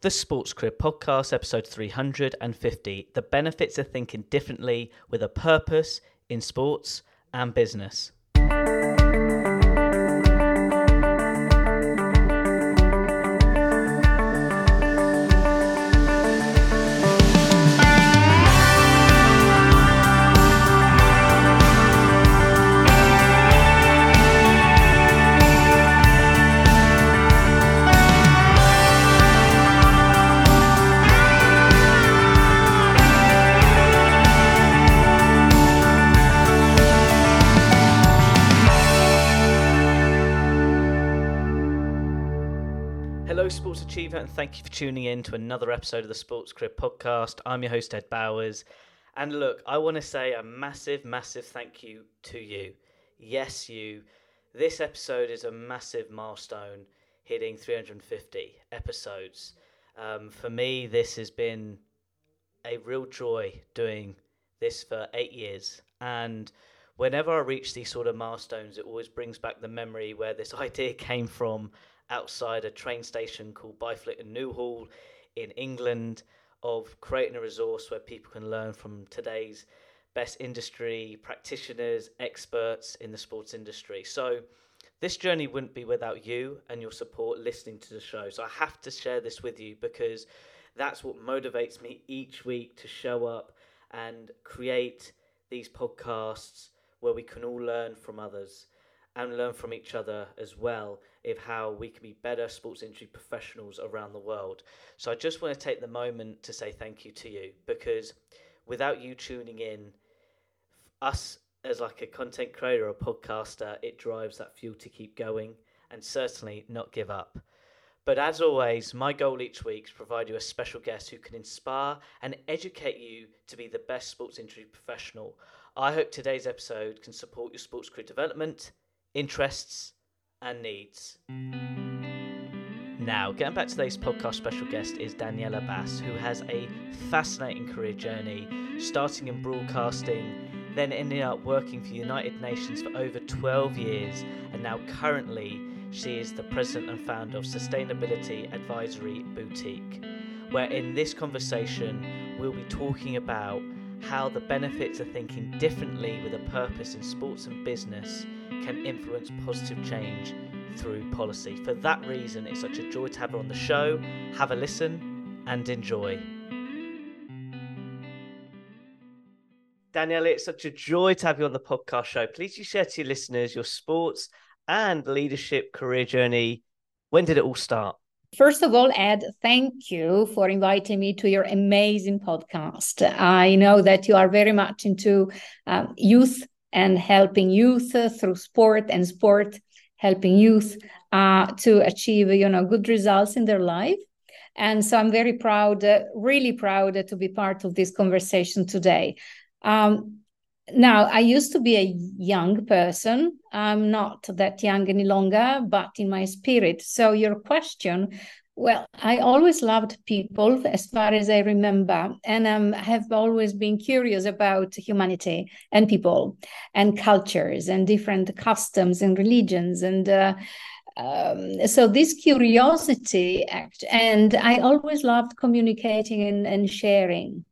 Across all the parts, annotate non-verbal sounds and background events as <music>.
The Sports Career Podcast, episode 350 The Benefits of Thinking Differently with a Purpose in Sports and Business. And thank you for tuning in to another episode of the Sports Career Podcast. I'm your host, Ed Bowers. And look, I want to say a massive, massive thank you to you. Yes, you. This episode is a massive milestone, hitting 350 episodes. Um, for me, this has been a real joy doing this for eight years. And whenever I reach these sort of milestones, it always brings back the memory where this <laughs> idea came from outside a train station called Byfleet and New Haw in England of creating a resource where people can learn from today's best industry practitioners, experts in the sports industry. So this journey wouldn't be without you and your support listening to the show. So I have to share this with you because that's what motivates me each week to show up and create these podcasts where we can all learn from others and learn from each other as well of how we can be better sports industry professionals around the world. So I just want to take the moment to say thank you to you because without you tuning in, us as like a content creator or podcaster, it drives that fuel to keep going and certainly not give up. But as always, my goal each week is to provide you a special guest who can inspire and educate you to be the best sports industry professional. I hope today's episode can support your sports career development, interests, and needs. Now, getting back to today's podcast special guest is Daniela Bas, who has a fascinating career journey, starting in broadcasting, then ending up working for the United Nations for over 12 years, and now currently she is the president and founder of Sustainability Advisory Boutique. Where in this conversation, we'll be talking about how the benefits of thinking differently with a purpose in sports and business can influence positive change through policy. For that reason, it's such a joy to have her on the show. Have a listen and enjoy. Danielle, it's such a joy to have you on the podcast show. Please you share to your listeners your sports and leadership career journey. When did it all start? First of all, Ed, thank you for inviting me to your amazing podcast. I know that you are very much into um, youth and helping youth through sport and sport helping youth uh, to achieve you know good results in their life and so i'm very proud uh, really proud to be part of this conversation today um, now i used to be a young person i'm not that young any longer but in my spirit so your question well, I always loved people as far as I remember, and um, have always been curious about humanity and people and cultures and different customs and religions. And uh, um, so, this curiosity, act, and I always loved communicating and, and sharing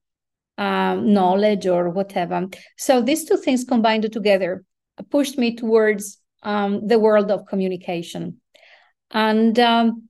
um, knowledge or whatever. So, these two things combined together pushed me towards um, the world of communication. And um,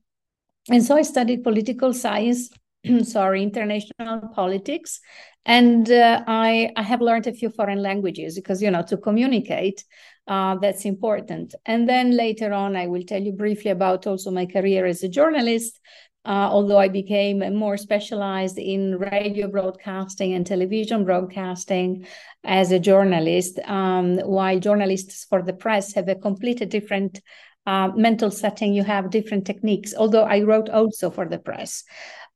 and so I studied political science, <clears throat> sorry, international politics, and uh, I I have learned a few foreign languages because you know to communicate uh, that's important. And then later on, I will tell you briefly about also my career as a journalist. Uh, although I became more specialized in radio broadcasting and television broadcasting as a journalist, um, while journalists for the press have a completely different uh, mental setting, you have different techniques, although I wrote also for the press.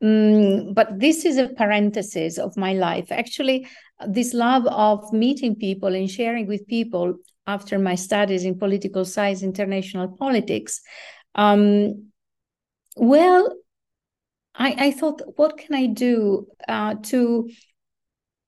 Um, but this is a parenthesis of my life. Actually, this love of meeting people and sharing with people after my studies in political science, international politics. Um, well, I, I, thought, what can I do uh, to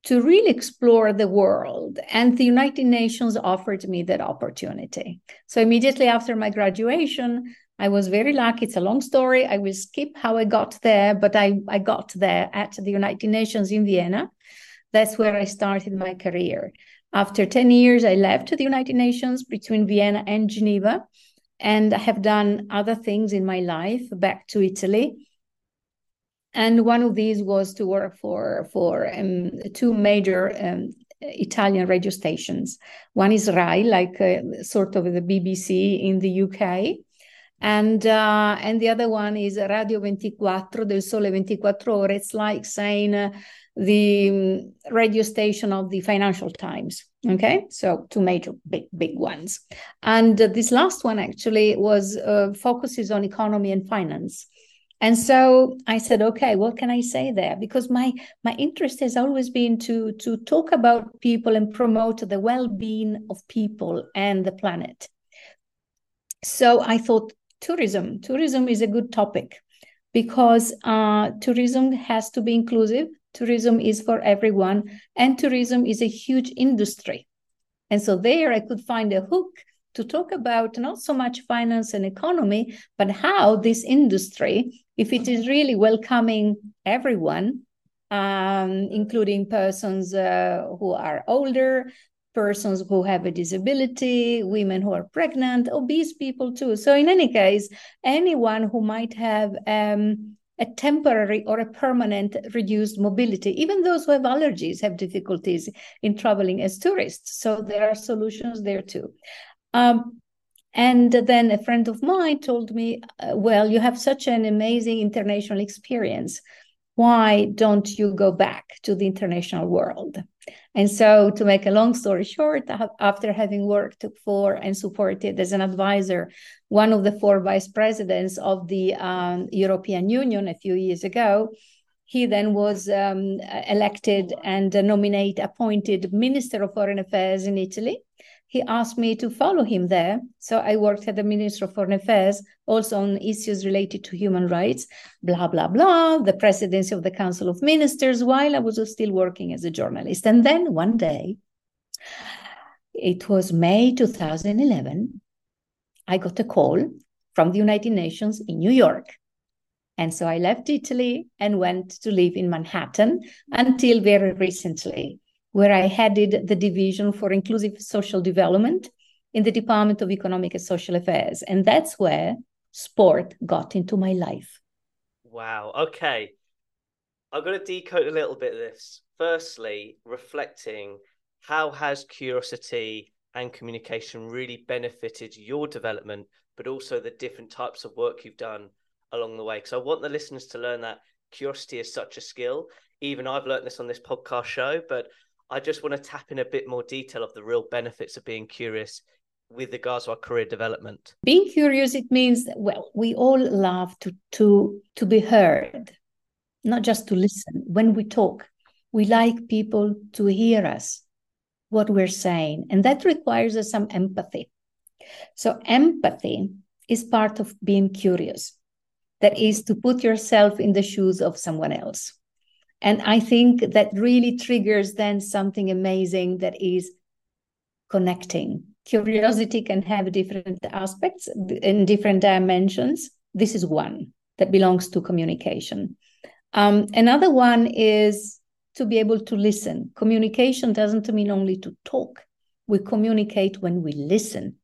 to really explore the world. And the United Nations offered me that opportunity. So immediately after my graduation, I was very lucky. It's a long story. I will skip how I got there, but I, I got there at the United Nations in Vienna. That's where I started my career. After 10 years, I left the United Nations between Vienna and Geneva, and I have done other things in my life back to Italy. And one of these was to work for, for um, two major um, Italian radio stations. One is RAI, like uh, sort of the BBC in the UK, and uh, and the other one is Radio 24 del Sole 24 Ore. It's like saying uh, the um, radio station of the Financial Times. Okay, so two major big big ones, and this last one actually was uh, focuses on economy and finance. And so I said, okay, what can I say there? Because my my interest has always been to to talk about people and promote the well-being of people and the planet. So I thought tourism. Tourism is a good topic because uh, tourism has to be inclusive. Tourism is for everyone, and tourism is a huge industry. And so there I could find a hook to talk about not so much finance and economy, but how this industry, if it is really welcoming everyone, um, including persons uh, who are older, persons who have a disability, women who are pregnant, obese people too. So, in any case, anyone who might have um, a temporary or a permanent reduced mobility. Even those who have allergies have difficulties in traveling as tourists. So, there are solutions there too. Um, and then a friend of mine told me, uh, Well, you have such an amazing international experience. Why don't you go back to the international world? And so, to make a long story short, after having worked for and supported as an advisor one of the four vice presidents of the um, European Union a few years ago, he then was um, elected and nominated, appointed Minister of Foreign Affairs in Italy he asked me to follow him there. So I worked at the Ministry of Foreign Affairs, also on issues related to human rights, blah, blah, blah, the presidency of the Council of Ministers, while I was still working as a journalist. And then one day, it was May 2011, I got a call from the United Nations in New York. And so I left Italy and went to live in Manhattan until very recently where I headed the division for inclusive social development in the Department of Economic and Social Affairs. And that's where sport got into my life. Wow. Okay. I'm going to decode a little bit of this. Firstly, reflecting how has curiosity and communication really benefited your development, but also the different types of work you've done along the way? Because I want the listeners to learn that curiosity is such a skill. Even I've learned this on this podcast show, but I just want to tap in a bit more detail of the real benefits of being curious with regards to our career development. Being curious, it means well, we all love to to to be heard, not just to listen. When we talk, we like people to hear us, what we're saying, and that requires us some empathy. So empathy is part of being curious. That is to put yourself in the shoes of someone else. And I think that really triggers then something amazing that is connecting. Curiosity can have different aspects in different dimensions. This is one that belongs to communication. Um, another one is to be able to listen. Communication doesn't mean only to talk, we communicate when we listen.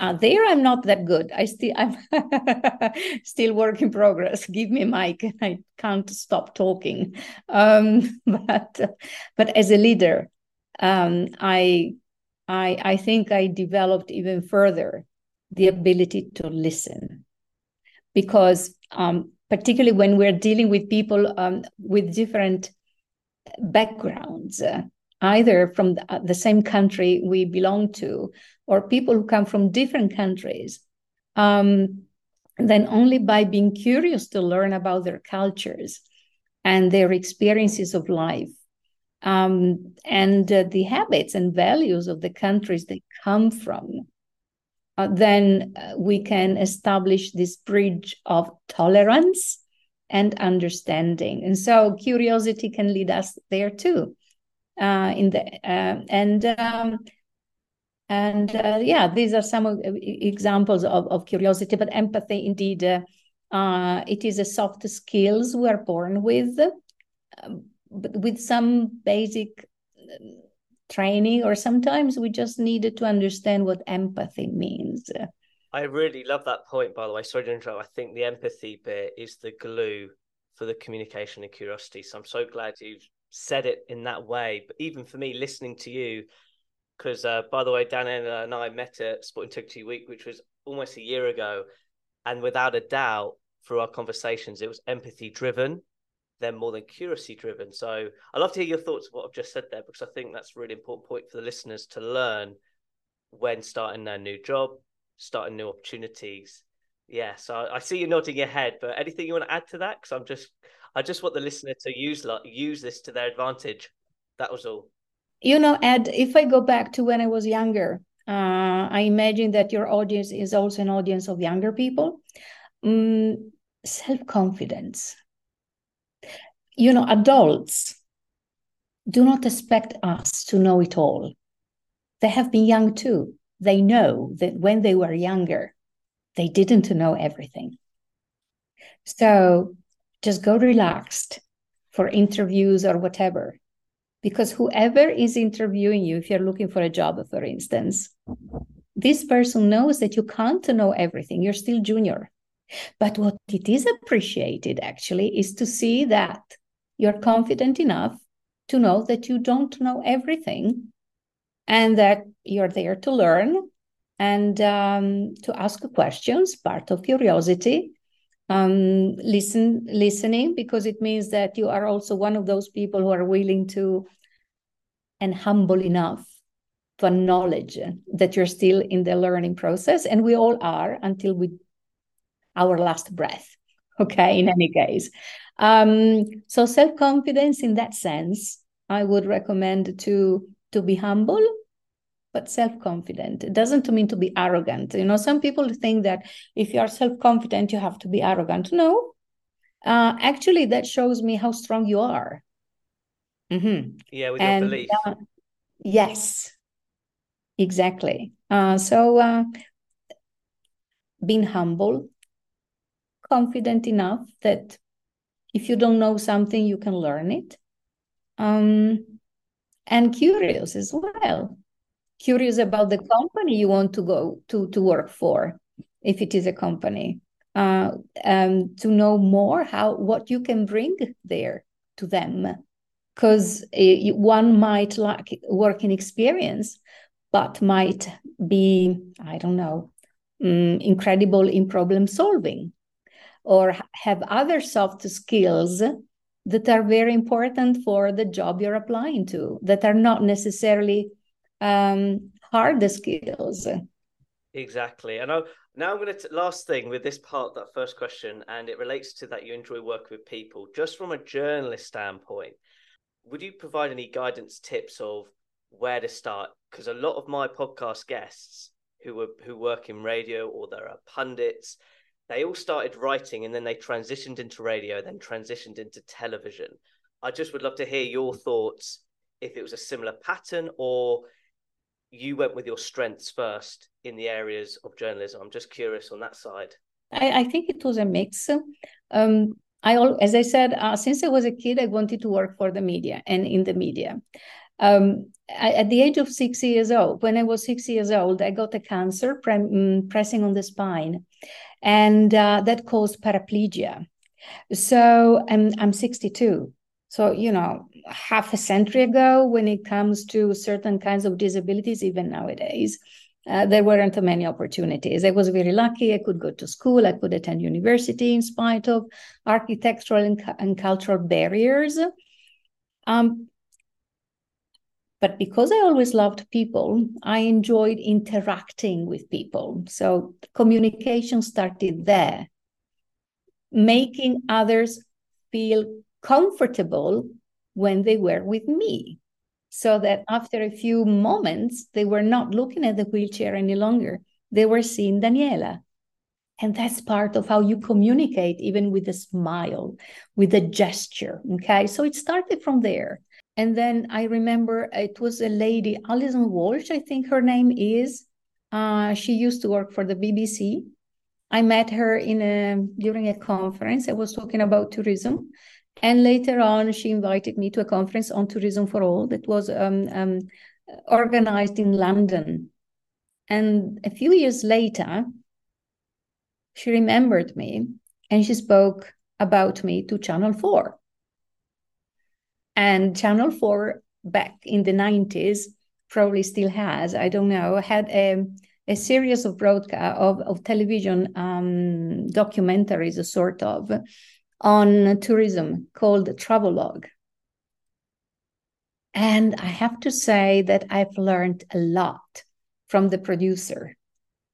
Uh, there, I'm not that good. I still, I'm <laughs> still work in progress. Give me a mic, I can't stop talking. Um, <laughs> but, but as a leader, um, I, I, I think I developed even further the ability to listen, because um, particularly when we're dealing with people um, with different backgrounds. Uh, either from the, uh, the same country we belong to or people who come from different countries, um, then only by being curious to learn about their cultures and their experiences of life um, and uh, the habits and values of the countries they come from, uh, then uh, we can establish this bridge of tolerance and understanding. And so curiosity can lead us there too uh, in the uh, and um, And uh, yeah, these are some of, examples of, of curiosity, but empathy indeed, uh, uh, it is a soft skills we are born with, um, but with some basic training, or sometimes we just needed to understand what empathy means. I really love that point, by the way. Sorry to interrupt. I think the empathy bit is the glue for the communication and curiosity. So I'm so glad you've said it in that way. But even for me, listening to you, because uh, by the way, Dan and I met at Sport Integrity Week, which was almost a year ago, and without a doubt, through our conversations, it was empathy driven, then more than curiosity driven. So I'd love to hear your thoughts of what I've just said there, because I think that's a really important point for the listeners to learn when starting their new job, starting new opportunities. Yeah, so I see you nodding your head, but anything you want to add to that? Because I'm just, I just want the listener to use use this to their advantage. That was all. You know, Ed, if I go back to when I was younger, uh, I imagine that your audience is also an audience of younger people. Um, Self confidence. You know, adults do not expect us to know it all. They have been young too. They know that when they were younger, they didn't know everything. So just go relaxed for interviews or whatever because whoever is interviewing you, if you're looking for a job, for instance, this person knows that you can't know everything. You're still junior. But what it is appreciated actually is to see that you're confident enough to know that you don't know everything and that you're there to learn and um, to ask questions, part of curiosity. Um, listen, listening, because it means that you are also one of those people who are willing to and humble enough to acknowledge that you're still in the learning process. And we all are until we our last breath. <laughs> Okay, in any case. Um, so self-confidence in that sense, I would recommend to to be humble, but self-confident. It doesn't mean to be arrogant. You know, some people think that if you are self-confident, you have to be arrogant. No. Uh, actually, that shows me how strong you are. Mm-hmm. Yeah, with and, your belief. Uh, yes, exactly. Uh, so uh, being humble, confident enough that if you don't know something, you can learn it. Um, and curious as well. Curious about the company you want to go to to work for, if it is a company. Uh, um, to know more how what you can bring there to them because one might lack working experience but might be i don't know um, incredible in problem solving or have other soft skills that are very important for the job you're applying to that are not necessarily um, hard skills. Exactly. And I, now i'm going to last thing with this part that first question and it relates to that you enjoy working with people. Just from a journalist standpoint would you provide any guidance tips of where to start? Because a lot of my podcast guests who are who work in radio or there are pundits they all started writing and then they transitioned into radio, then transitioned into television. I just would love to hear your thoughts if it was a similar pattern or you went with your strengths first in the areas of journalism. I'm just curious on that side. I, I think it was a mix. Um, I, as I said, uh, since I was a kid, I wanted to work for the media and in the media. Um, I, at the age of six years old, when I was six years old, I got a cancer pre- mm, pressing on the spine and uh, that caused paraplegia. So I'm, I'm 62. So, you know, half a century ago, when it comes to certain kinds of disabilities, even nowadays, uh, there weren't many opportunities. I was very lucky. I could go to school. I could attend university in spite of architectural and, and cultural barriers. Um, but because I always loved people, I enjoyed interacting with people. So communication started there, making others feel comfortable when they were with me. So that after a few moments, they were not looking at the wheelchair any longer. They were seeing Daniela. And that's part of how you communicate, even with a smile, with a gesture. Okay. So it started from there. and then I remember it was a lady, Alison Walsh, I think her name is. Uh, she used to work for the BBC. I met her in a during a conference. I was talking about tourism, and later on, she invited me to a conference on tourism for all that was um, um, organized in London. And a few years later, she remembered me and she spoke about me to Channel 4. And Channel 4 back in the 90s probably still has, I don't know, had a, a series of broadcast of, of television um, documentaries, a sort of, on tourism called Travelogue. And I have to say that I've learned a lot from the producer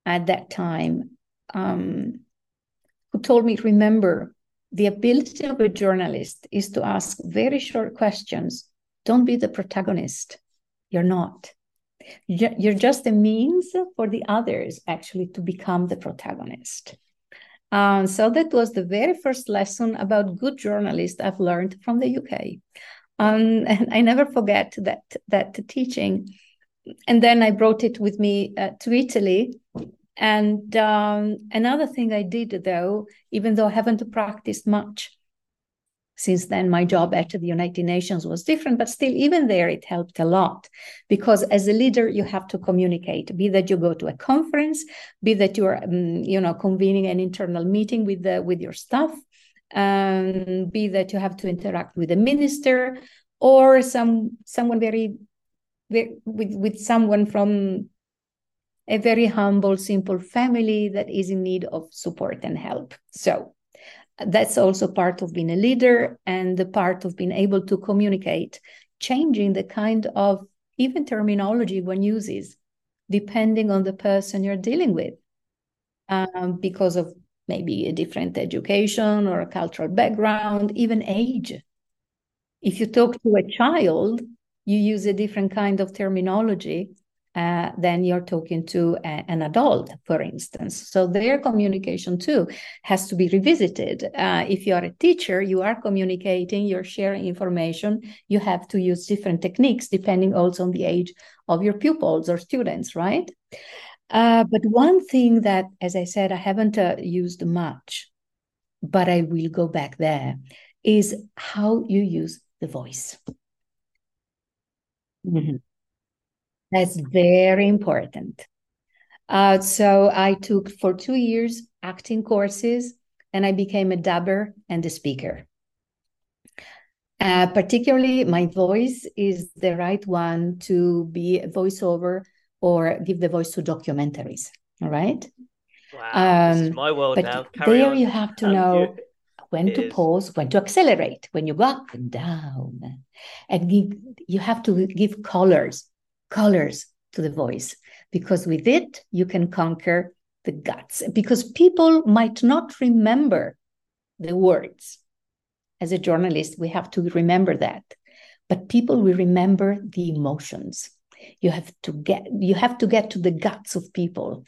at that time, um, who told me, remember, the ability of a journalist is to ask very short questions. Don't be the protagonist. You're not. You're just a means for the others actually to become the protagonist. Um, so that was the very first lesson about good journalists I've learned from the UK. Um, <laughs> and I never forget that that teaching. And then I brought it with me uh, to Italy. And um, another thing I did, though, even though I haven't practiced much since then, my job at the United Nations was different, but still, even there, it helped a lot because as a leader, you have to communicate. Be that you go to a conference, be that you are, um, you know, convening an internal meeting with the with your staff, um, be that you have to interact with a minister or some someone very, very with with someone from a very humble, simple family that is in need of support and help. So that's also part of being a leader and the part of being able to communicate, changing the kind of even terminology one uses, depending on the person you're dealing with, um, because of maybe a different education or a cultural background, even age. If you talk to a child, you use a different kind of terminology uh, than you're talking to a, an adult, for instance. So their communication too has to be revisited. Uh, if you are a teacher, you are communicating, you're sharing information, you have to use different techniques depending also on the age of your pupils or students, right? Uh, but one thing that, as I said, I haven't uh, used much, but I will go back there, is how you use the voice. Mm-hmm. That's very important. Uh, so I took for two years acting courses and I became a dubber and a speaker. Uh, particularly, my voice is the right one to be a voiceover or give the voice to documentaries. All right. Wow, um, this is my world but now. Carry there on. you have to know when to pause, when to accelerate, when you go up and down, and give, you have to give colors colors to the voice. Because with it you can conquer the guts because people might not remember the words. As a journalist we have to remember that. But people will remember the emotions. You have to get you have to get to the guts of people.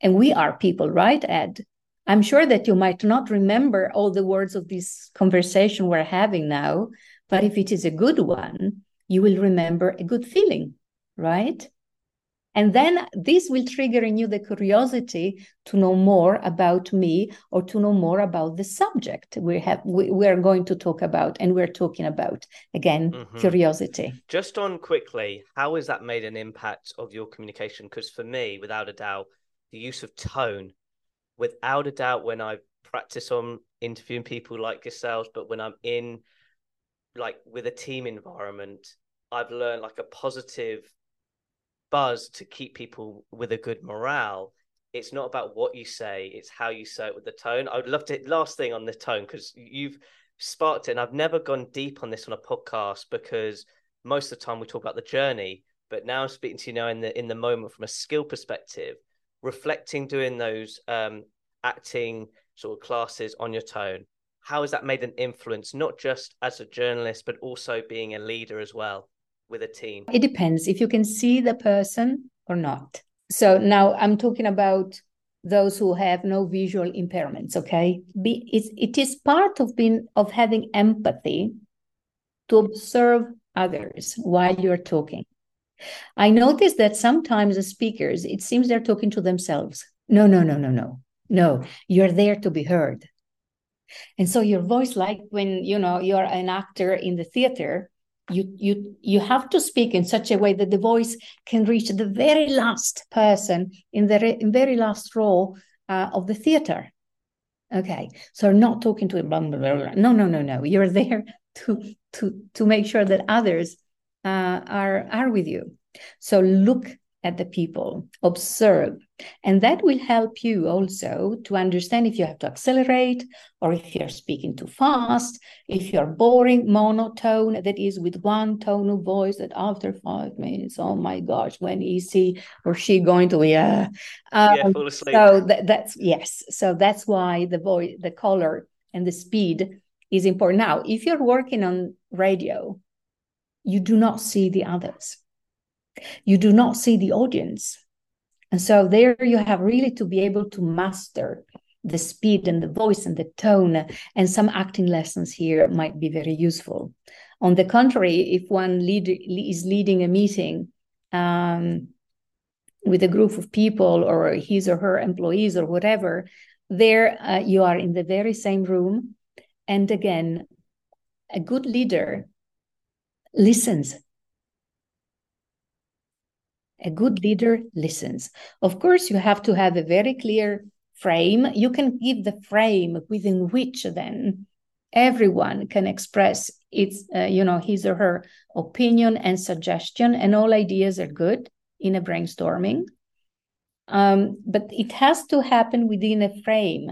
And we are people right ed? I'm sure that you might not remember all the words of this conversation we're having now but if it is a good one you will remember a good feeling right? And then this will trigger in you the curiosity to know more about me or to know more about the subject we have we, we are going to talk about and we're talking about again mm-hmm. curiosity. Just on quickly, how has that made an impact of your communication? Because for me, without a doubt, the use of tone, without a doubt, when I practice on interviewing people like yourselves, but when I'm in like with a team environment, I've learned like a positive buzz to keep people with a good morale. It's not about what you say it's how you say it with the tone. I would love to last thing on the tone because you've sparked it and i've never gone deep on this on a podcast because most of the time we talk about the journey but now i'm speaking to you now in the in the moment from a skill perspective reflecting doing those um acting sort of classes on your tone. How has that made an influence not just as a journalist but also being a leader as well with a team? It depends if you can see the person or not. So now I'm talking about those who have no visual impairments. Okay, Be, it's, it is part of being of having empathy to observe others while you're talking. I noticed that sometimes the speakers, it seems they're talking to themselves. No, no, no, no, no. No, you're there to be heard. And so your voice, like when you know you're an actor in the theater, you you you have to speak in such a way that the voice can reach the very last person in the re- in very last row uh, of the theater. Okay, so not talking to blah, blah, blah. no no no no. You're there <laughs> to to to make sure that others uh, are are with you. So look at the people, observe. And that will help you also to understand if you have to accelerate or if you're speaking too fast, if you're boring, monotone, that is with one tone of voice that after five minutes, oh my gosh, when is he or she going to, yeah. Um, yeah, fall asleep. So that, that's, yes. So that's why the voice, the color and the speed is important. Now, if you're working on radio, you do not see the others you do not see the audience. And so there you have really to be able to master the speed and the voice and the tone. And some acting lessons here might be very useful. On the contrary, if one lead, is leading a meeting um, with a group of people or his or her employees or whatever, there uh, you are in the very same room. And again, a good leader listens a good leader listens. Of course, you have to have a very clear frame. You can give the frame within which then everyone can express its, uh, you know, his or her opinion and suggestion, and all ideas are good in a brainstorming. Um, but it has to happen within a frame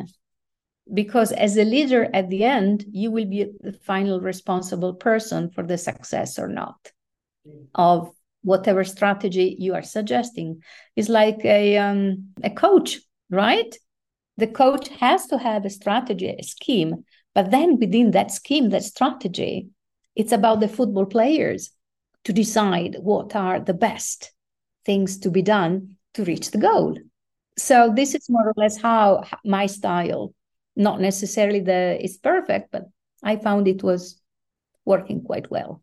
because as a leader at the end you will be the final responsible person for the success or not of whatever strategy you are suggesting is like a um, a coach right? The coach has to have a strategy a scheme but then within that scheme that strategy it's about the football players to decide what are the best things to be done to reach the goal. So this is more or less how my style not necessarily the it's perfect but i found it was working quite well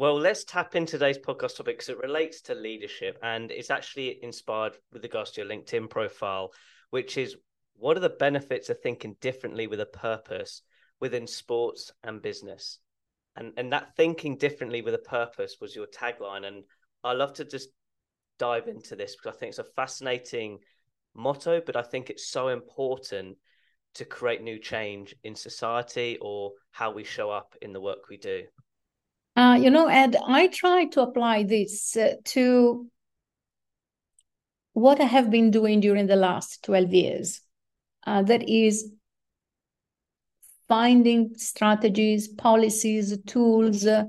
well, let's tap in today's podcast topic because it relates to leadership and it's actually inspired with regards to your LinkedIn profile, which is what are the benefits of thinking differently with a purpose within sports and business? And and that thinking differently with a purpose was your tagline. And I love to just dive into this because I think it's a fascinating motto, but I think it's so important to create new change in society or how we show up in the work we do. Uh, you know, Ed, I try to apply this uh, to what I have been doing during the last 12 years. Uh, that is finding strategies, policies, tools uh,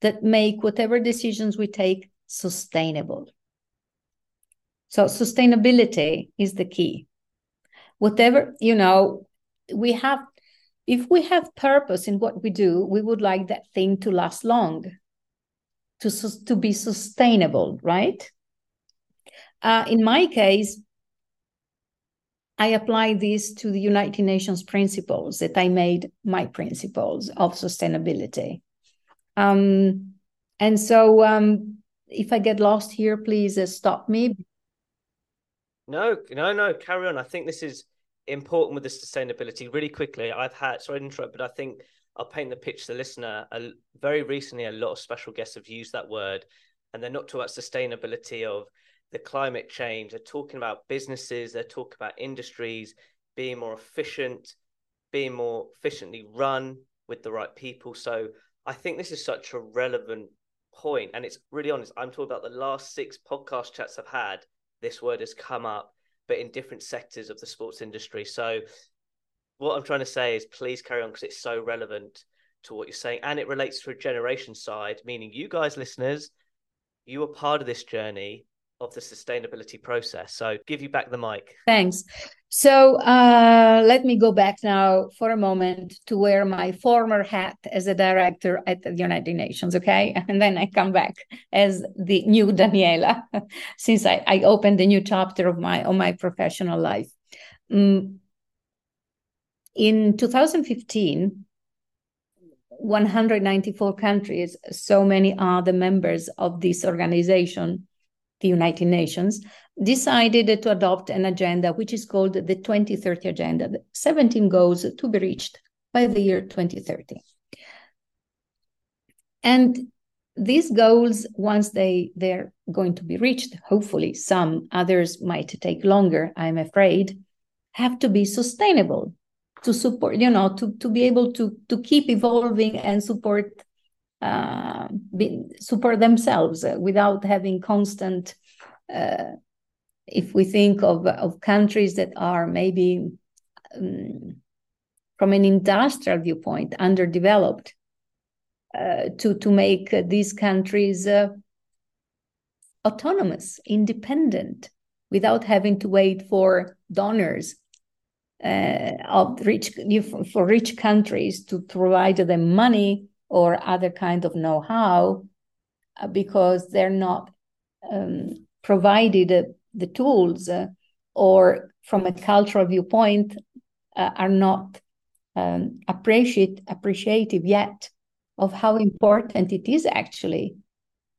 that make whatever decisions we take sustainable. So, sustainability is the key. Whatever, you know, we have if we have purpose in what we do, we would like that thing to last long, to, to be sustainable, right? Uh, in my case, I apply this to the United Nations principles that I made my principles of sustainability. Um, and so, um, if I get lost here, please uh, stop me. No, no, no, carry on. I think this is important with the sustainability really quickly. I've had sorry to interrupt but i think i'll paint the picture to the listener. Very recently a lot of special guests have used that word and they're not talking about sustainability of the climate change. They're talking about businesses they're talking about industries being more efficient being more efficiently run with the right people. So i think this is such a relevant point and it's really honest. I'm talking about the last six podcast chats i've had this word has come up but in different sectors of the sports industry. So, what I'm trying to say is please carry on because it's so relevant to what you're saying. And it relates to a generation side, meaning you guys, listeners, you are part of this journey of the sustainability process. So, give you back the mic. Thanks. So, uh, let me go back now for a moment to wear my former hat as a director at the United Nations, okay? <laughs> And then I come back as the new Daniela, <laughs> since I, I opened a new chapter of my of my professional life. Um, in 2015, 194 countries, so many are the members of this organization, the United Nations, decided to adopt an agenda which is called the 2030 Agenda, the 17 goals to be reached by the year 2030. And these goals, once they, they're going to be reached, hopefully some others might take longer, I'm afraid, have to be sustainable to support, you know, to, to be able to, to keep evolving and support uh, be, support themselves without having constant uh, if we think of, of countries that are maybe um, from an industrial viewpoint underdeveloped uh, to to make uh, these countries uh, autonomous independent without having to wait for donors uh, of rich for rich countries to provide them money or other kind of know-how uh, because they're not um, provided the tools uh, or from a cultural viewpoint uh, are not um, appreciate, appreciative yet of how important it is actually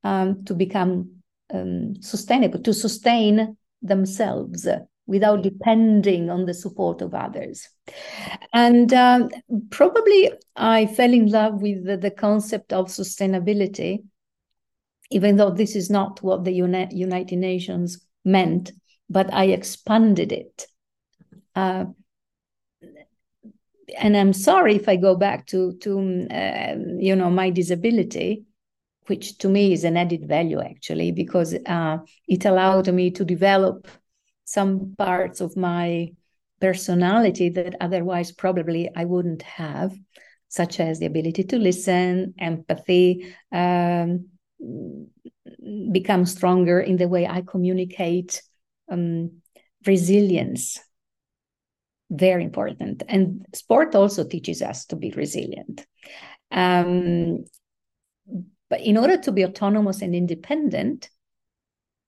um, to become um, sustainable, to sustain themselves without depending on the support of others. And um, probably I fell in love with the, the, concept of sustainability, even though this is not what the Uni- United Nations meant, but I expanded it. Uh, and I'm sorry if I go back to to uh, you know my disability, which to me is an added value actually because uh, it allowed me to develop some parts of my personality that otherwise probably I wouldn't have, such as the ability to listen, empathy, um, become stronger in the way I communicate, um, resilience. Very important. And sport also teaches us to be resilient. Um, but in order to be autonomous and independent,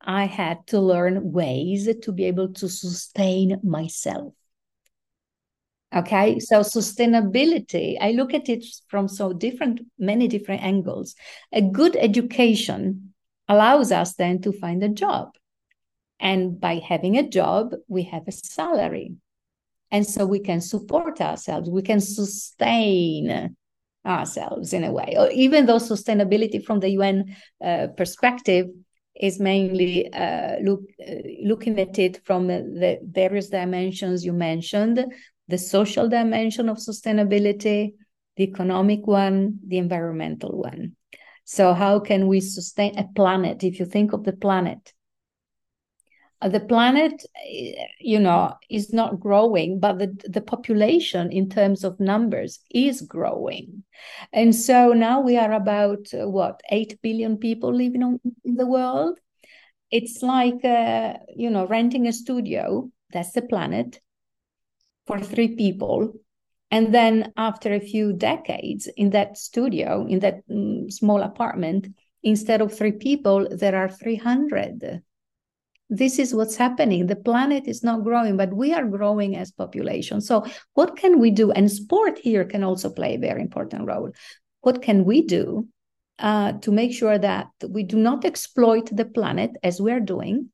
I had to learn ways to be able to sustain myself. Okay, so sustainability, I look at it from so different, many different angles. A good education allows us then to find a job. And by having a job, we have a salary. And so we can support ourselves, we can sustain ourselves in a way. Or even though sustainability from the UN uh, perspective is mainly uh, look, uh, looking at it from the various dimensions you mentioned the social dimension of sustainability, the economic one, the environmental one. So, how can we sustain a planet? If you think of the planet, the planet, you know, is not growing, but the, the population in terms of numbers is growing. And so now we are about uh, what, 8 billion people living on, in the world. It's like, uh, you know, renting a studio, that's the planet, for three people. And then after a few decades in that studio, in that mm, small apartment, instead of three people, there are 300. This is what's happening. The planet is not growing, but we are growing as population. So, what can we do? And sport here can also play a very important role. What can we do uh, to make sure that we do not exploit the planet as we're doing,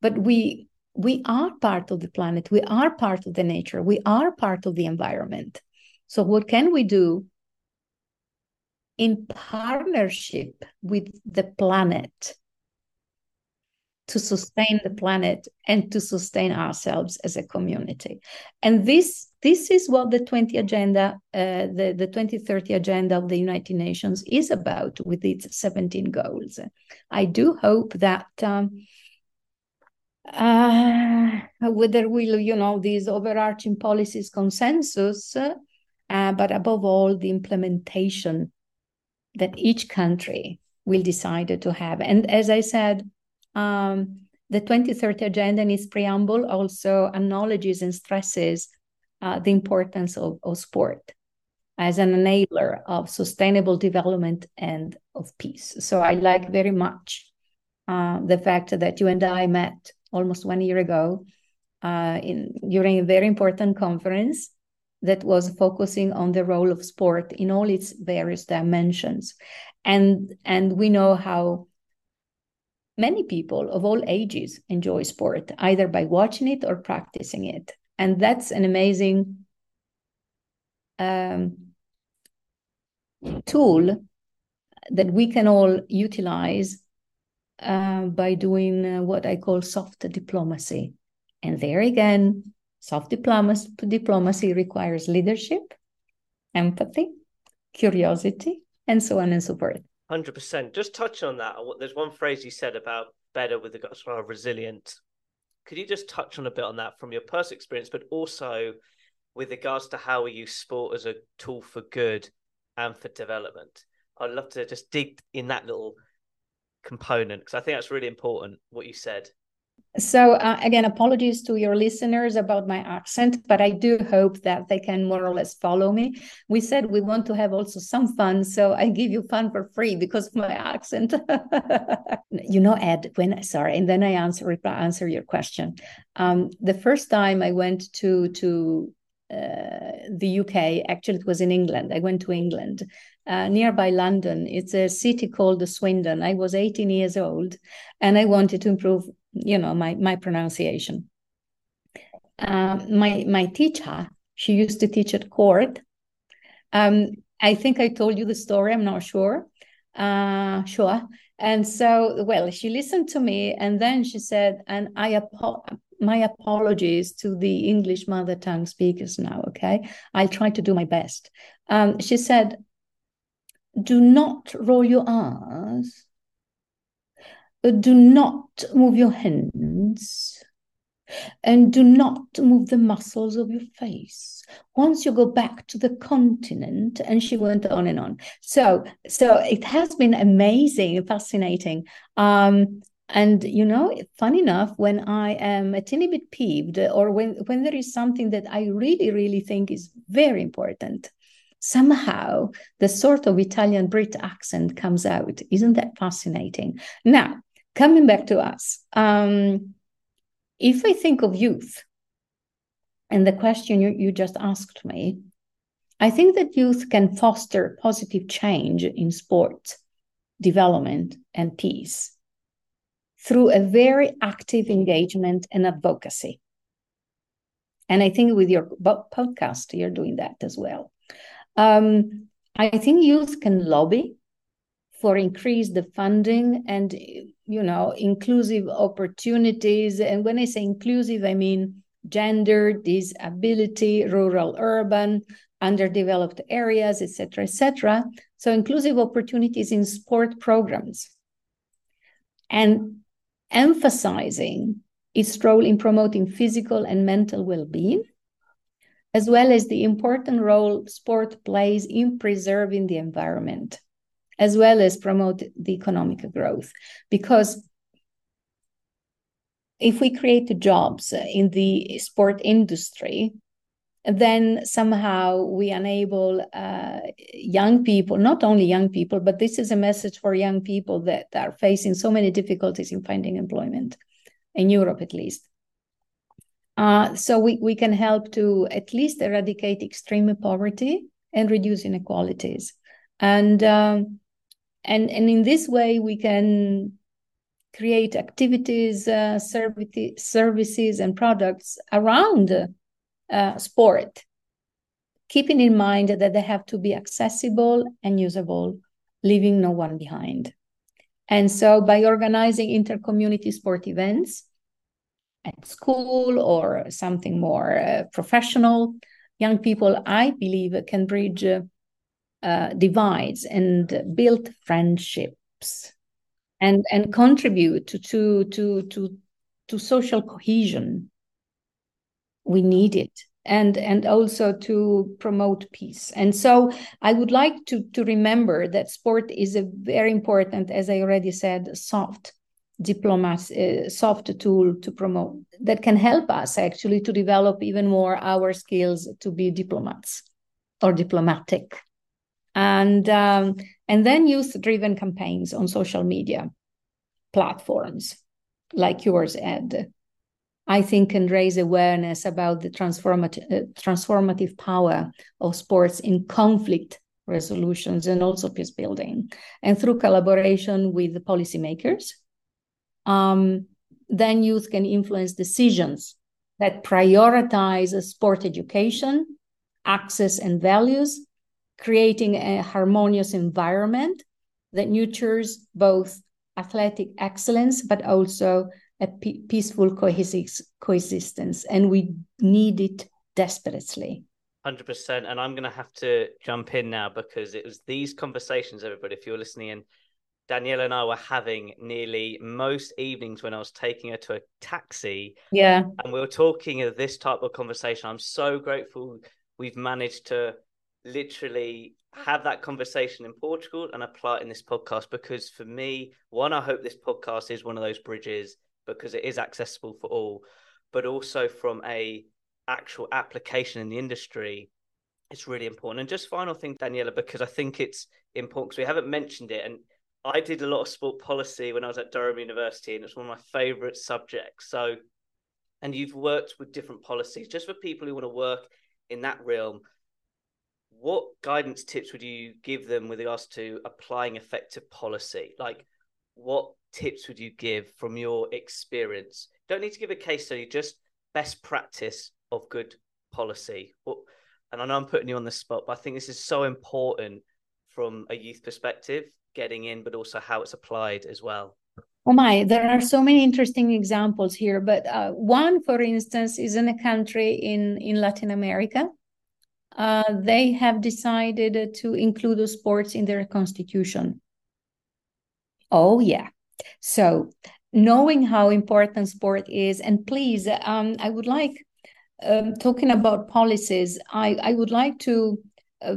but we we are part of the planet, we are part of the nature, we are part of the environment. So, what can we do in partnership with the planet to sustain the planet and to sustain ourselves as a community? And this this is what the 20 agenda, uh, the, the 2030 agenda of the United Nations is about with its 17 goals. I do hope that um, uh, whether will you know these overarching policies consensus uh, but above all the implementation that each country will decide to have and as i said um, the 2030 agenda in its preamble also acknowledges and stresses uh, the importance of, of sport as an enabler of sustainable development and of peace so i like very much uh, the fact that you and i met almost one year ago uh, in during a very important conference that was focusing on the role of sport in all its various dimensions. And, and we know how many people of all ages enjoy sport, either by watching it or practicing it. And that's an amazing um, tool that we can all utilize uh, by doing uh, what I call soft diplomacy. And there again, soft diplomacy, diplomacy requires leadership, empathy, curiosity, and so on and so forth. Hundred percent. Just touch on that. There's one phrase you said about better with the sort of resilient. Could you just touch on a bit on that from your personal experience, but also with regards to how we use sport as a tool for good and for development? I'd love to just dig in that little component because I think that's really important what you said. So, uh, again, apologies to your listeners about my accent, but I do hope that they can more or less follow me. We said we want to have also some fun, so I give you fun for free because of my accent. <laughs> you know, Ed, when sorry, and then I answer answer your question. Um, the first time I went to to uh, the UK, actually, it was in England. I went to England, uh, nearby London. It's a city called Swindon. I was 18 years old, and I wanted to improve you know my my pronunciation. Uh, my my teacher she used to teach at court. Um, i think i told you the story i'm not sure. Uh, sure. And so well she listened to me and then she said and i apo- my apologies to the english mother tongue speakers now okay? I'll try to do my best. Um, she said do not roll your r's do not move your hands and do not move the muscles of your face. Once you go back to the continent and she went on and on. So so it has been amazing fascinating. Um and you know fun enough when i am a teeny bit peeved or when when there is something that i really really think is very important somehow the sort of italian brit accent comes out. Isn't that fascinating? Now coming back to us, um, if I think of youth and the question you, you just asked me, I think that youth can foster positive change in sport, development, and peace through a very active engagement and advocacy. And I think with your podcast, you're doing that as well. Um, I think youth can lobby for increase the funding and you know inclusive opportunities. And when i say inclusive i mean gender disability rural urban underdeveloped areas etc etc so inclusive opportunities in sport programs. And emphasizing its role in promoting physical and mental well-being as well as the important role sport plays in preserving the environment as well as promote the economic growth. Because if we create jobs in the sport industry, then somehow we enable uh, young people, not only young people, but this is a message for young people that are facing so many difficulties in finding employment, in Europe at least. Uh, so we, we can help to at least eradicate extreme poverty and reduce inequalities. And um, and and in this way we can create activities uh, services services and products around uh, sport keeping in mind that they have to be accessible and usable leaving no one behind. And so by organizing inter-community sport events at school or something more uh, professional young people i believe can bridge uh, divides and build friendships and and contribute to to to to, to social cohesion. We need it and and also to promote peace. And so i would like to to remember that sport is a very important as i already said soft diplomacy uh, soft tool to promote that can help us actually to develop even more our skills to be diplomats or diplomatic and um, and then youth driven campaigns on social media platforms like yours ed I think can raise awareness about the transformative, uh, transformative power of sports in conflict resolutions and also peace building. And through collaboration with the policymakers, um, then youth can influence decisions that prioritize sport education, access, and values, creating a harmonious environment that nurtures both athletic excellence but also a peaceful coexistence. And we need it desperately. 100% and i'm going to have to jump in now because it was these conversations everybody if you're listening in danielle and i were having nearly most evenings when i was taking her to a taxi yeah and we were talking of this type of conversation i'm so grateful we've managed to literally have that conversation in portugal and apply it in this podcast because for me one i hope this podcast is one of those bridges because it is accessible for all but also from a actual application in the industry it's really important. And just final thing, Daniela, because I think it's important because we haven't mentioned it. And I did a lot of sport policy when I was at Durham University, and it's one of my favorite subjects. So, and you've worked with different policies just for people who want to work in that realm. What guidance tips would you give them with regards to applying effective policy? Like, what tips would you give from your experience? Don't need to give a case study, just best practice of good policy? and I know I'm putting you on the spot, but I think this is so important from a youth perspective, getting in, but also how it's applied as well. Oh my, there are so many interesting examples here. But uh, one, for instance, is in a country in, in Latin America. Uh, they have decided to include sports in their constitution. Oh, yeah. So, knowing how important sport is, and please, um, I would like um, talking about policies, I, I would like to uh,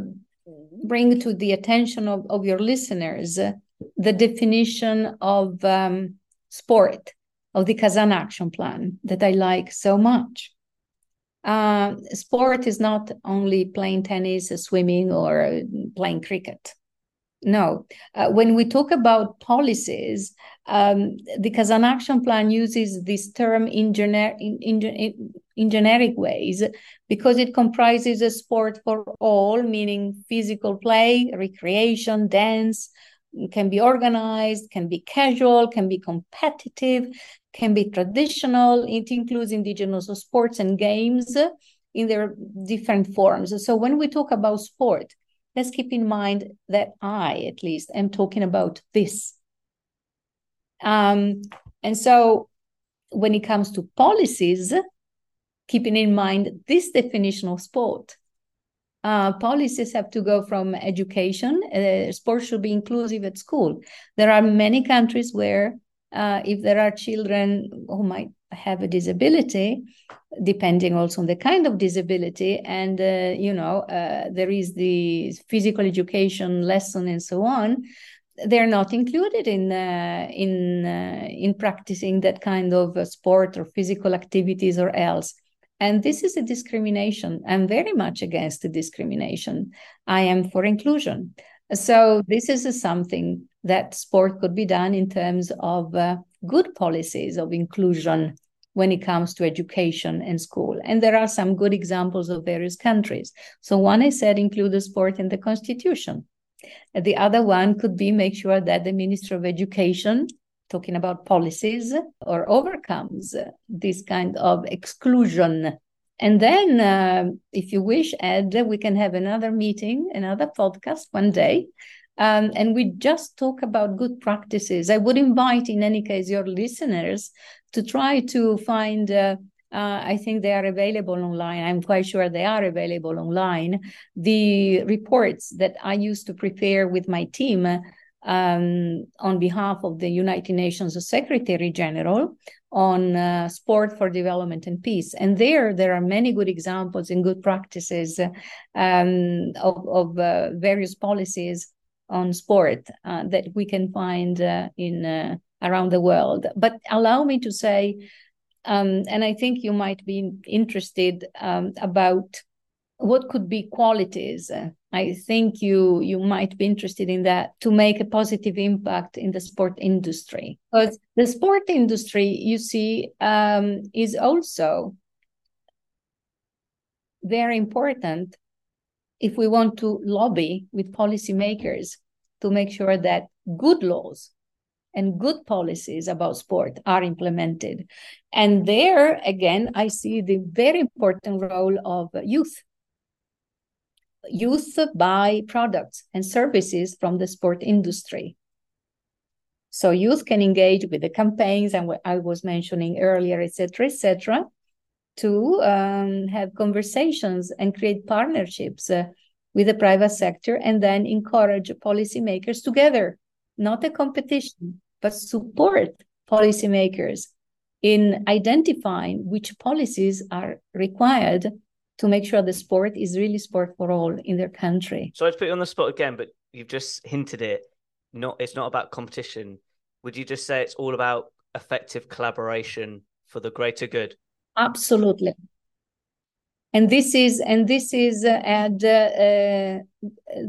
bring to the attention of, of your listeners the definition of um, sport of the Kazan Action Plan that I like so much. Uh, sport is not only playing tennis, swimming, or playing cricket. No, uh, when we talk about policies, um, the Kazan Action Plan uses this term in, gener- in, in, in generic ways because it comprises a sport for all, meaning physical play, recreation, dance, can be organized, can be casual, can be competitive, can be traditional. It includes indigenous sports and games in their different forms. So when we talk about sport, let's keep in mind that I, at least, am talking about this. Um, and so when it comes to policies, keeping in mind this definition of sport, uh, policies have to go from education. Uh, sports should be inclusive at school. There are many countries where, uh, if there are children who might have a disability, depending also on the kind of disability and uh, you know uh, there is the physical education lesson and so on they're not included in uh, in uh, in practicing that kind of sport or physical activities or else. And this is a discrimination. I'm very much against the discrimination. I am for inclusion. So this is something that sport could be done in terms of uh, good policies of inclusion when it comes to education and school. And there are some good examples of various countries. So one I said include the sport in the constitution. The other one could be make sure that the Minister of Education, talking about policies, or overcomes this kind of exclusion. And then, uh, if you wish, Ed, we can have another meeting, another podcast one day um, and we just talk about good practices. I would invite, in any case, your listeners to try to find. Uh, uh, I think they are available online. I'm quite sure they are available online. The reports that I used to prepare with my team um, on behalf of the United Nations Secretary General on uh, sport for development and peace. And there, there are many good examples and good practices um, of, of uh, various policies on sport uh, that we can find uh, in uh, around the world. But allow me to say, um, and I think you might be interested um, about what could be qualities I think you you might be interested in that to make a positive impact in the sport industry because the sport industry you see um, is also very important if we want to lobby with policymakers to make sure that good laws and good policies about sport are implemented. And there, again, I see the very important role of youth. Youth buy products and services from the sport industry. So youth can engage with the campaigns and what I was mentioning earlier, etc., etc., to um, have conversations and create partnerships uh, with the private sector and then encourage policymakers together, not a competition, but support policymakers in identifying which policies are required to make sure the sport is really sport for all in their country. So I'd put you on the spot again, but you've just hinted it. Not it's not about competition. Would you just say it's all about effective collaboration for the greater good? Absolutely. And this is and this is uh, at uh,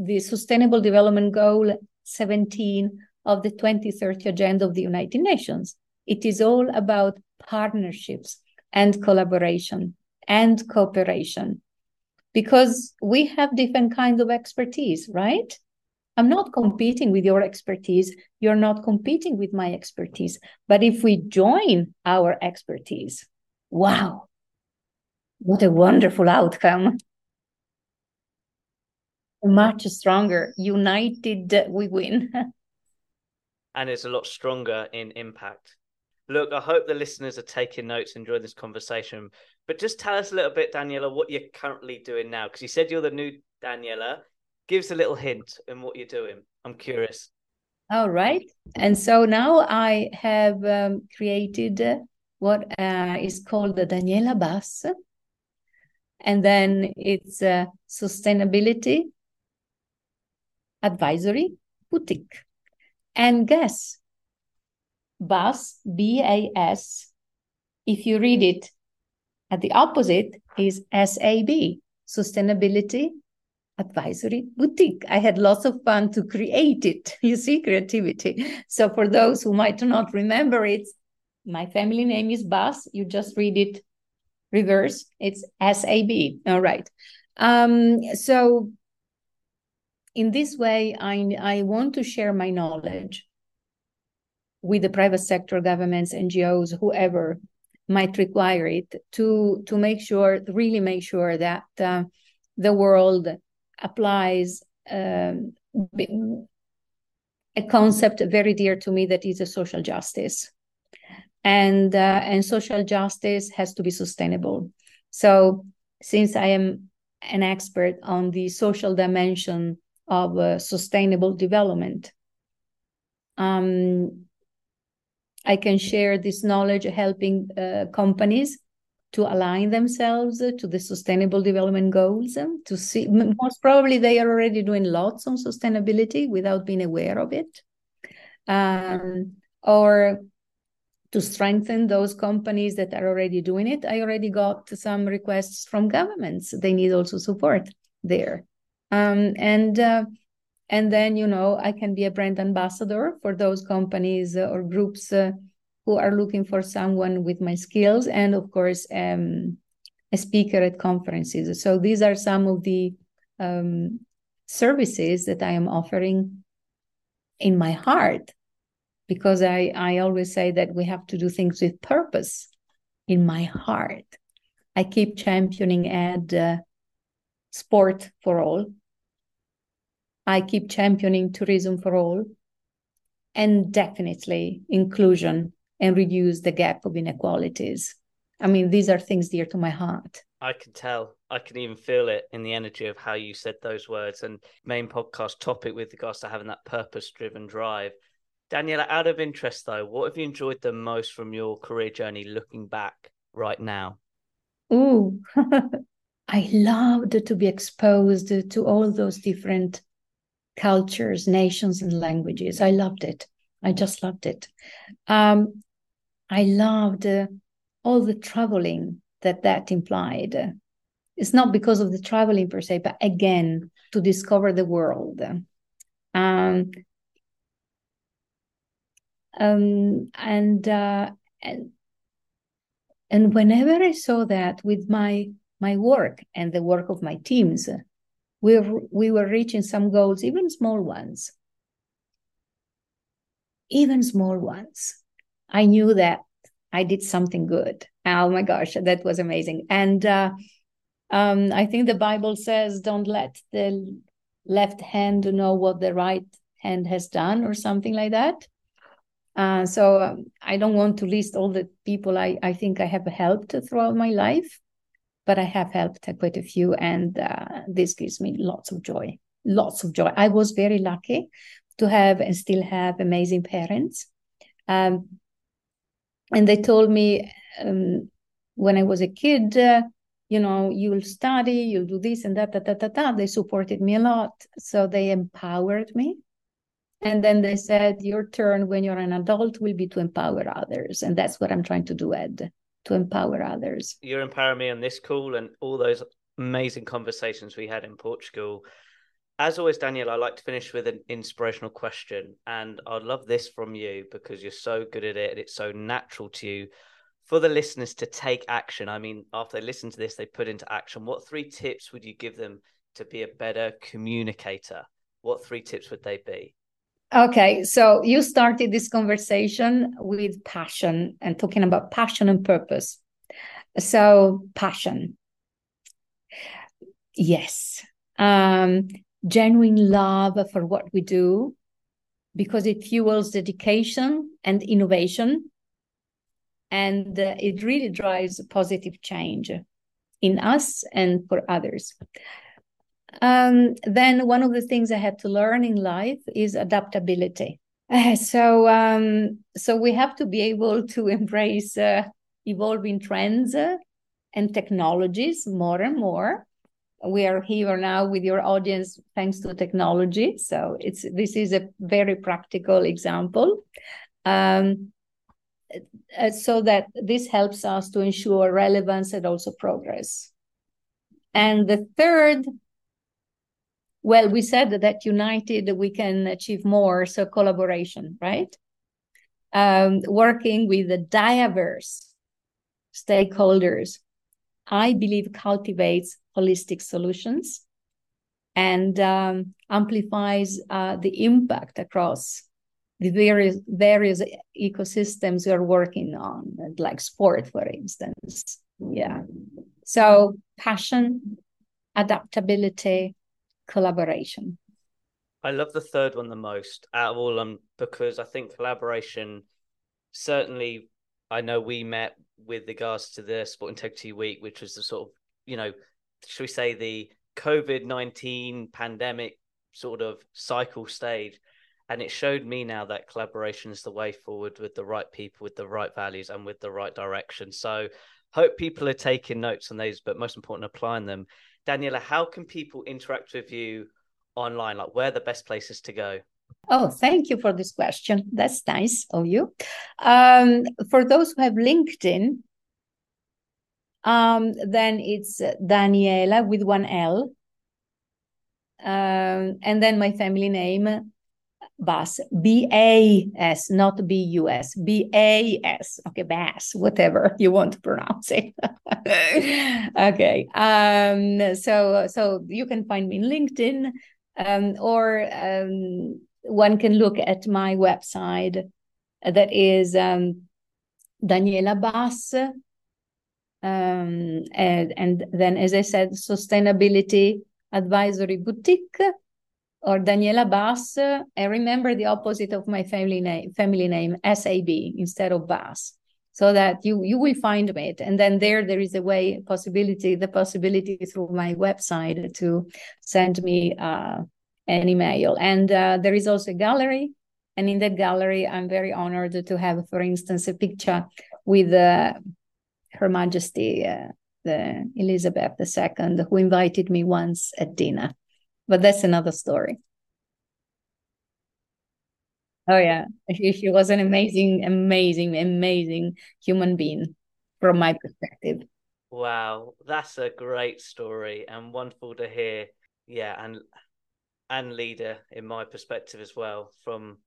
the Sustainable Development Goal 17 of the 2030 Agenda of the United Nations. It is all about partnerships and collaboration and cooperation because we have different kinds of expertise, right? I'm not competing with your expertise. You're not competing with my expertise. But if we join our expertise, wow, what a wonderful outcome. Much stronger. United, we win. <laughs> and it's a lot stronger in impact. Look, I hope the listeners are taking notes, enjoying this conversation. But just tell us a little bit, Daniela, what you're currently doing now, because you said you're the new Daniela. Give us a little hint in what you're doing. I'm curious. All right. And so now I have um, created what uh, is called the Daniela Bas. And then it's sustainability advisory boutique. And guess, BAS, B A S, if you read it at the opposite, is SAB, Sustainability Advisory Boutique. I had lots of fun to create it. <laughs> You see, creativity. So, for those who might not remember it, my family name is Bas. You just read it reverse. It's SAB. All right. Um, so, in this way, I, I want to share my knowledge with the private sector, governments, NGOs, whoever might require it to to make sure, really make sure that uh, the world applies um, a concept very dear to me that is a social justice, and uh, and social justice has to be sustainable. So since I am an expert on the social dimension of uh, sustainable development. Um, I can share this knowledge helping uh, companies to align themselves to the sustainable development goals to see most probably they are already doing lots on sustainability without being aware of it um, or to strengthen those companies that are already doing it i already got some requests from governments. They need also support there. Um, and uh, and then you know i can be a brand ambassador for those companies uh, or groups uh, who are looking for someone with my skills and of course um, a speaker at conferences. So these are some of the um, services that i am offering in my heart because i i always say that we have to do things with purpose in my heart i keep championing ad uh, sport for all I keep championing tourism for all and definitely inclusion and reduce the gap of inequalities. I mean, these are things dear to my heart. I can tell. I can even feel it in the energy of how you said those words. And main podcast topic with regards to having that purpose driven drive. Daniela, out of interest though, what have you enjoyed the most from your career journey looking back right now? Ooh, <laughs> I loved to be exposed to all those different cultures, nations, and languages. I loved it. I just loved it. Um, I loved uh, all the traveling that that implied. It's not because of the traveling per se, but again, to discover the world. Um, um, and, uh, and and whenever I saw that with my my work and the work of my teams, we were, we were reaching some goals, even small ones, even small ones. I knew that I did something good. Oh my gosh, that was amazing. And uh, um, I think the Bible says, "Don't let the left hand know what the right hand has done," or something like that. Uh, so um, I don't want to list all the people I, I think I have helped throughout my life, but I have helped quite a few, and uh, this gives me lots of joy. Lots of joy. I was very lucky to have and still have amazing parents. Um, and they told me um, when I was a kid, uh, you know, you'll study, you'll do this and that, that, that, that, that. They supported me a lot. So they empowered me. And then they said, Your turn when you're an adult will be to empower others. And that's what I'm trying to do, Ed, to empower others. You're empowering me on this call and all those amazing conversations we had in Portugal. As always, Daniel, I like to finish with an inspirational question. And I'd love this from you because you're so good at it and it's so natural to you. For the listeners to take action, I mean, after they listen to this, they put into action. What three tips would you give them to be a better communicator? What three tips would they be? Okay, so you started this conversation with passion and talking about passion and purpose. So, passion. Yes. Um, genuine love for what we do because it fuels dedication and innovation. And uh, it really drives positive change in us and for others. Um, then one of the things I had to learn in life is adaptability. <laughs> So um, so we have to be able to <laughs> embrace uh, evolving trends uh, and technologies more and more. We are here now with your audience thanks to technology. So it's this is a very practical example. Um, uh, so that this helps us to ensure relevance and also progress. And the third well, we said that united we can achieve more. So collaboration, right? Um, working with the diverse stakeholders, I believe cultivates holistic solutions and um, amplifies uh, the impact across the various various ecosystems are working on, like sport, for instance. Yeah. So passion, adaptability, collaboration. I love the third one the most out of all them because I think collaboration certainly I know we met with regards to the Sport Integrity Week, which was the sort of, you know, should we say the COVID 19 pandemic sort of cycle stage. And it showed me now that collaboration is the way forward with the right people, with the right values, and with the right direction. So, hope people are taking notes on those, but most important, applying them. Daniela, how can people interact with you online? Like, where are the best places to go? Oh, thank you for this question. That's nice of you. Um, for those who have LinkedIn, um, then it's Daniela with one L. Um, and then my family name, Bas, B A S, not B U S, B A S. Okay, Bass, whatever you want to pronounce it. <laughs> okay. Um, so so you can find me in LinkedIn, um, or um, one can look at my website that is um, Daniela Bass. Um, and, and then, as I said, sustainability advisory boutique or Daniela Bass. I remember the opposite of my family name, family name SAB instead of Bass, so that you you will find it. And then there there is a way possibility the possibility through my website to send me uh, an email. And uh, there is also a gallery, and in that gallery, I'm very honored to have, for instance, a picture with uh, Her Majesty. Uh, the Elizabeth II, who invited me once at dinner but that's another story. Oh yeah, she, she was an amazing, amazing, amazing human being from my perspective. Wow, that's a great story and wonderful to hear. yeah, and and leader in my perspective as well from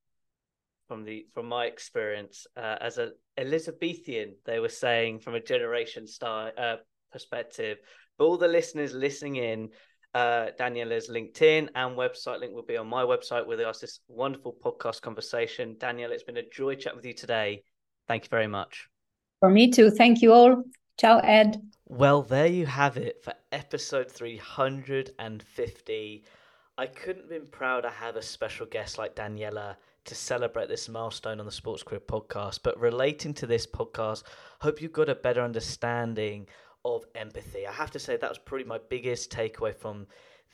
from the from my experience uh, as a Elizabethan. They were saying from a generation style uh, perspective. But all the listeners listening in, uh, Daniela's LinkedIn and website link will be on my website with us this wonderful podcast conversation. Daniela, it's been a joy chatting with you today. Thank you very much. For me too. Thank you all. Ciao, Ed. Well, there you have it for episode 350. I couldn't have been prouder to have a special guest like Daniela to celebrate this milestone on the Sports Career podcast. But relating to this podcast, hope you've got a better understanding of empathy. I have to say that was probably my biggest takeaway from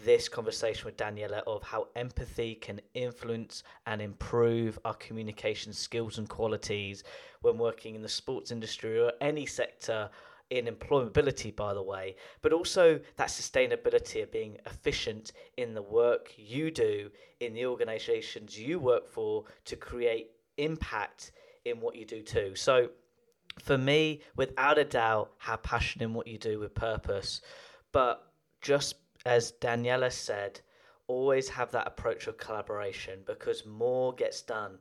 this conversation with Daniela of how empathy can influence and improve our communication skills and qualities when working in the sports industry or any sector in employability, by the way, but also that sustainability of being efficient in the work you do in the organizations you work for to create impact in what you do too. So, for me, without a doubt, have passion in what you do with purpose. But just as Daniela said, always have that approach of collaboration because more gets done.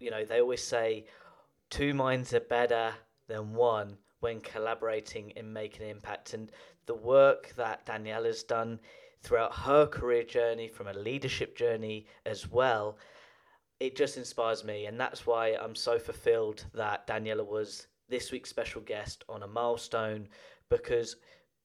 You know, they always say two minds are better than one when collaborating in making an impact. And the work that Daniela's done throughout her career journey, from a leadership journey as well, it just inspires me. And that's why I'm so fulfilled that Daniela was this week's special guest on a milestone because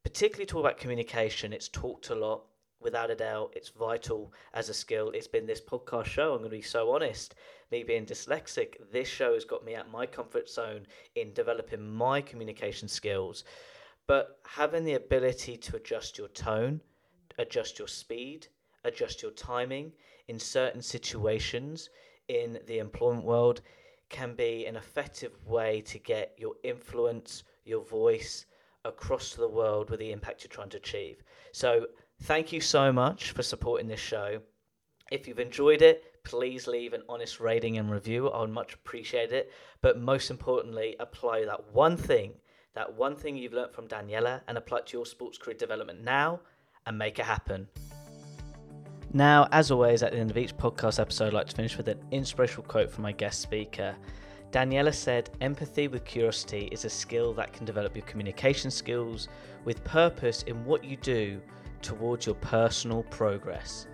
particularly talk about communication it's talked a lot without a doubt it's vital as a skill. It's been this podcast show i'm going to be so honest me being dyslexic this show has got me at my comfort zone in developing my communication skills. But having the ability to adjust your tone adjust your speed adjust your timing in certain situations in the employment world can be an effective way to get your influence, your voice across to the world with the impact you're trying to achieve. So, thank you so much for supporting this show. If you've enjoyed it, please leave an honest rating and review. I would much appreciate it. But most importantly, apply that one thing, that one thing you've learned from Daniela, and apply it to your sports career development now and make it happen. Now, as always, at the end of each podcast episode, I'd like to finish with an inspirational quote from my guest speaker. Daniela said, Empathy with curiosity is a skill that can develop your communication skills with purpose in what you do towards your personal progress.